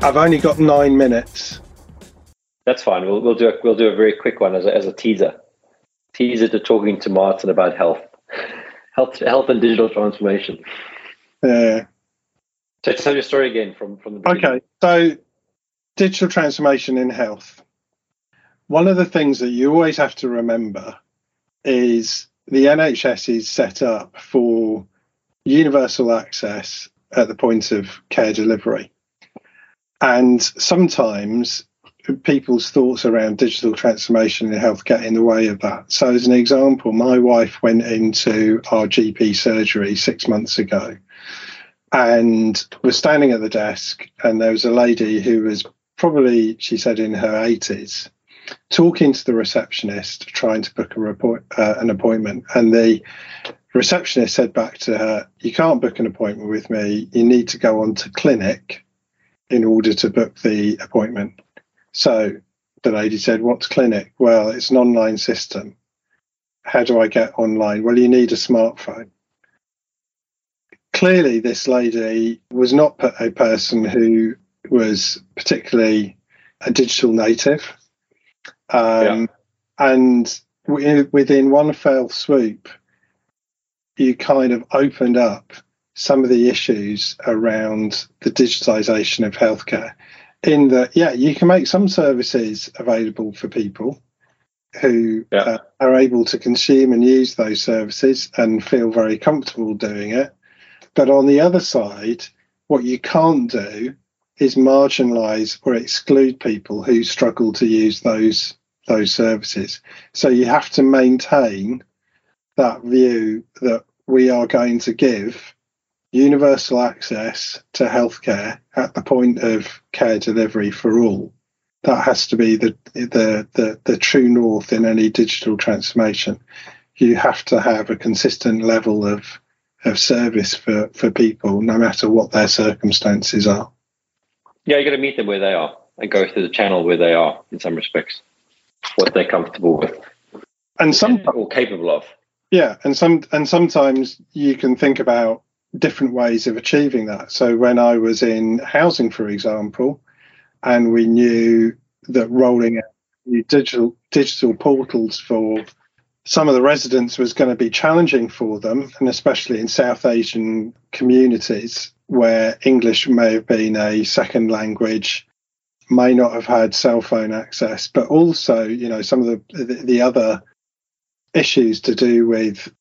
I've only got nine minutes. That's fine. We'll, we'll do a, we'll do a very quick one as a, as a teaser. Teaser to talking to Martin about health, health, health and digital transformation. Yeah. So tell your story again from from the beginning. Okay. So, digital transformation in health. One of the things that you always have to remember is the NHS is set up for universal access at the point of care delivery. And sometimes people's thoughts around digital transformation in health get in the way of that. So, as an example, my wife went into our GP surgery six months ago and was standing at the desk, and there was a lady who was probably, she said, in her 80s, talking to the receptionist, trying to book a report, uh, an appointment. And the receptionist said back to her, You can't book an appointment with me. You need to go on to clinic in order to book the appointment. So the lady said, What's clinic? Well, it's an online system. How do I get online? Well, you need a smartphone. Clearly, this lady was not a person who was particularly a digital native. Um, yeah. And within one fell swoop, you kind of opened up some of the issues around the digitization of healthcare. In that, yeah, you can make some services available for people who yeah. uh, are able to consume and use those services and feel very comfortable doing it. But on the other side, what you can't do is marginalize or exclude people who struggle to use those those services. So you have to maintain that view that we are going to give universal access to healthcare at the point of care delivery for all. That has to be the, the, the, the true north in any digital transformation. You have to have a consistent level of, of service for, for people, no matter what their circumstances are. Yeah, you got to meet them where they are and go through the channel where they are in some respects, what they're comfortable with, and some or capable of. Yeah, and some and sometimes you can think about different ways of achieving that. So when I was in housing, for example, and we knew that rolling out new digital digital portals for some of the residents was going to be challenging for them, and especially in South Asian communities where English may have been a second language, may not have had cell phone access, but also, you know, some of the the, the other issues to do with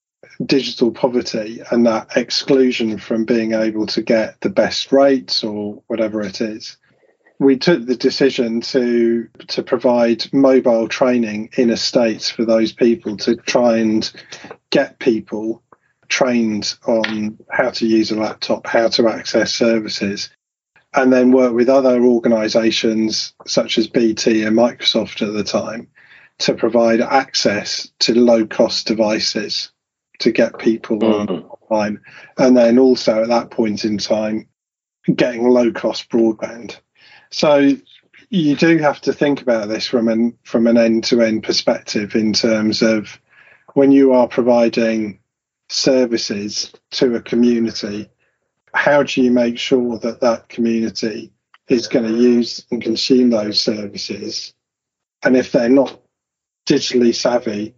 digital poverty and that exclusion from being able to get the best rates or whatever it is we took the decision to to provide mobile training in estates for those people to try and get people trained on how to use a laptop, how to access services, and then work with other organisations such as BT and Microsoft at the time to provide access to low cost devices to get people mm-hmm. online. And then also at that point in time, getting low cost broadband. So you do have to think about this from an from an end to end perspective in terms of when you are providing services to a community, how do you make sure that that community is going to use and consume those services? And if they're not digitally savvy,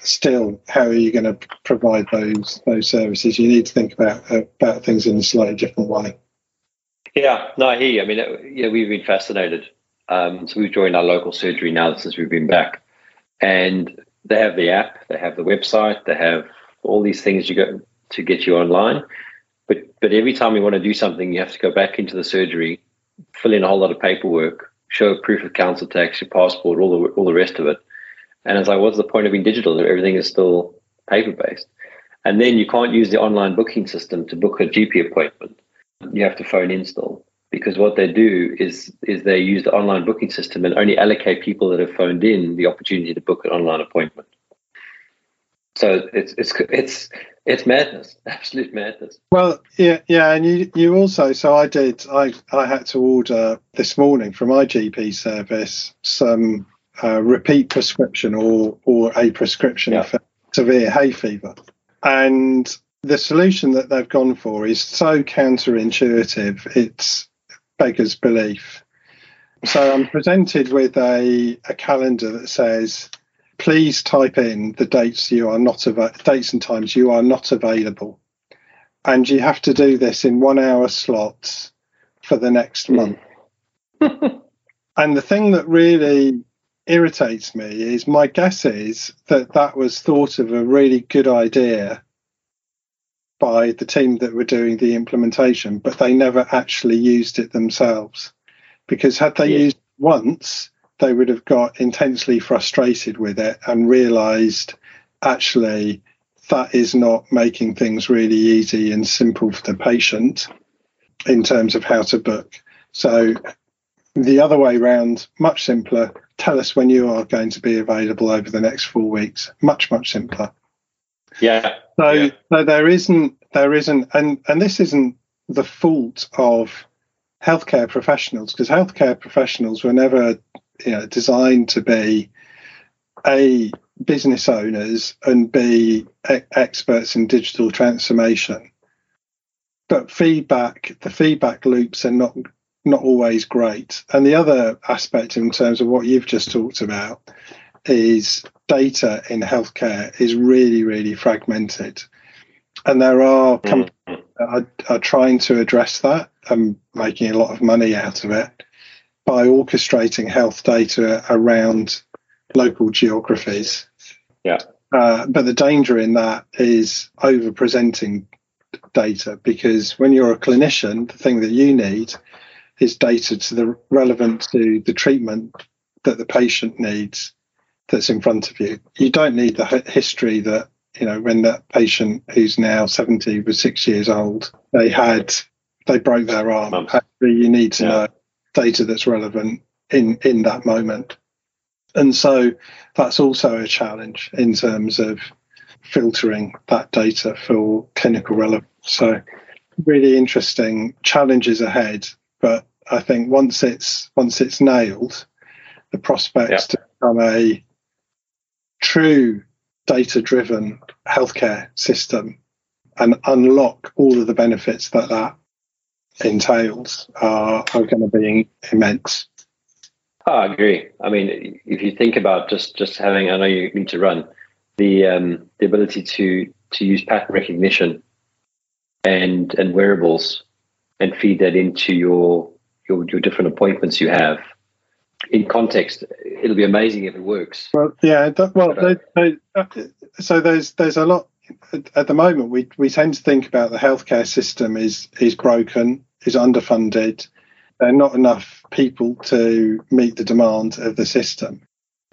still, how are you going to provide those those services? You need to think about about things in a slightly different way. Yeah, no, you. I mean, uh, yeah, we've been fascinated. Um, so we've joined our local surgery now since we've been back, and they have the app, they have the website, they have all these things you go to get you online. But but every time you want to do something, you have to go back into the surgery, fill in a whole lot of paperwork, show proof of council tax, your passport, all the all the rest of it. And it's like, what's the point of being digital? Everything is still paper based. And then you can't use the online booking system to book a GP appointment. You have to phone in still. because what they do is is they use the online booking system and only allocate people that have phoned in the opportunity to book an online appointment. So it's it's it's it's madness, absolute madness. Well, yeah, yeah, and you you also. So I did. I I had to order this morning from my GP service some uh, repeat prescription or or a prescription yeah. for severe hay fever, and the solution that they've gone for is so counterintuitive. It's beggars belief. So I'm presented with a, a calendar that says, please type in the dates you are not av- dates and times you are not available. And you have to do this in one hour slots for the next hmm. month. and the thing that really irritates me is my guess is that that was thought of a really good idea by the team that were doing the implementation, but they never actually used it themselves. Because had they yeah. used it once, they would have got intensely frustrated with it and realized actually that is not making things really easy and simple for the patient in terms of how to book. So the other way around, much simpler. Tell us when you are going to be available over the next four weeks. Much, much simpler. Yeah. So, yeah. so there isn't there isn't and and this isn't the fault of healthcare professionals because healthcare professionals were never you know designed to be a business owners and be e- experts in digital transformation but feedback the feedback loops are not not always great and the other aspect in terms of what you've just talked about is data in healthcare is really, really fragmented. And there are mm. companies that are, are trying to address that and making a lot of money out of it by orchestrating health data around local geographies. Yeah. Uh, but the danger in that is over presenting data because when you're a clinician, the thing that you need is data to the relevant to the treatment that the patient needs that's in front of you. You don't need the history that you know when that patient who's now 70 was six years old they had they broke their arm actually you need to yeah. know data that's relevant in in that moment and so that's also a challenge in terms of filtering that data for clinical relevance so really interesting challenges ahead but i think once it's once it's nailed the prospects yeah. to become a true data driven healthcare system and unlock all of the benefits that that entails are, are going to be immense. Oh, I agree. I mean, if you think about just just having, I know you need to run the um, the ability to to use pattern recognition and and wearables and feed that into your your, your different appointments you have in context, it'll be amazing if it works. Well, yeah. Well, they, they, uh, so there's there's a lot at the moment. We we tend to think about the healthcare system is is broken, is underfunded. There are not enough people to meet the demand of the system.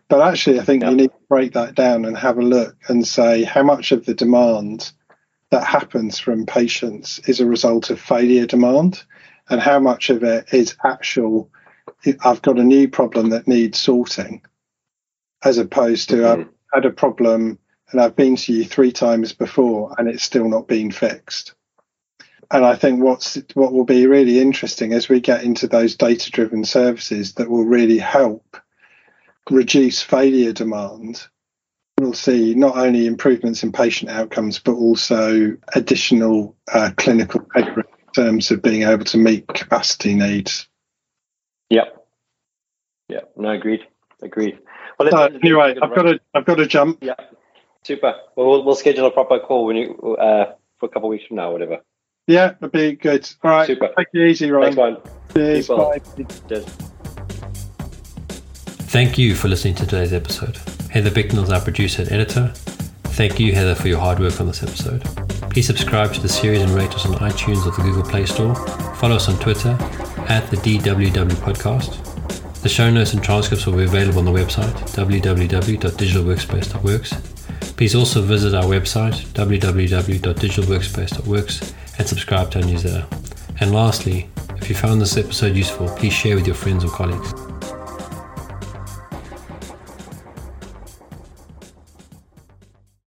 But actually, I think yeah. you need to break that down and have a look and say how much of the demand that happens from patients is a result of failure demand, and how much of it is actual I've got a new problem that needs sorting, as opposed to mm-hmm. I've had a problem and I've been to you three times before and it's still not been fixed. And I think what's what will be really interesting as we get into those data driven services that will really help reduce failure demand. We'll see not only improvements in patient outcomes, but also additional uh, clinical in terms of being able to meet capacity needs. Yep. Yeah. No, agreed. Agreed. Well, uh, anyway, I've got to I've got to jump. Yeah. Super. Well, we'll, we'll schedule a proper call when you uh, for a couple of weeks from now, whatever. Yeah, that'd be good. All right. Super. Take it easy, Ryan. Thanks, Ryan. Cheers. Well. Bye. Cheers. Thank you for listening to today's episode. Heather Bicknell is our producer and editor. Thank you, Heather, for your hard work on this episode. Please subscribe to the series and rate us on iTunes or the Google Play Store. Follow us on Twitter at the DWW podcast. The show notes and transcripts will be available on the website www.digitalworkspace.works. Please also visit our website www.digitalworkspace.works and subscribe to our newsletter. And lastly, If you found this episode useful, please share with your friends or colleagues.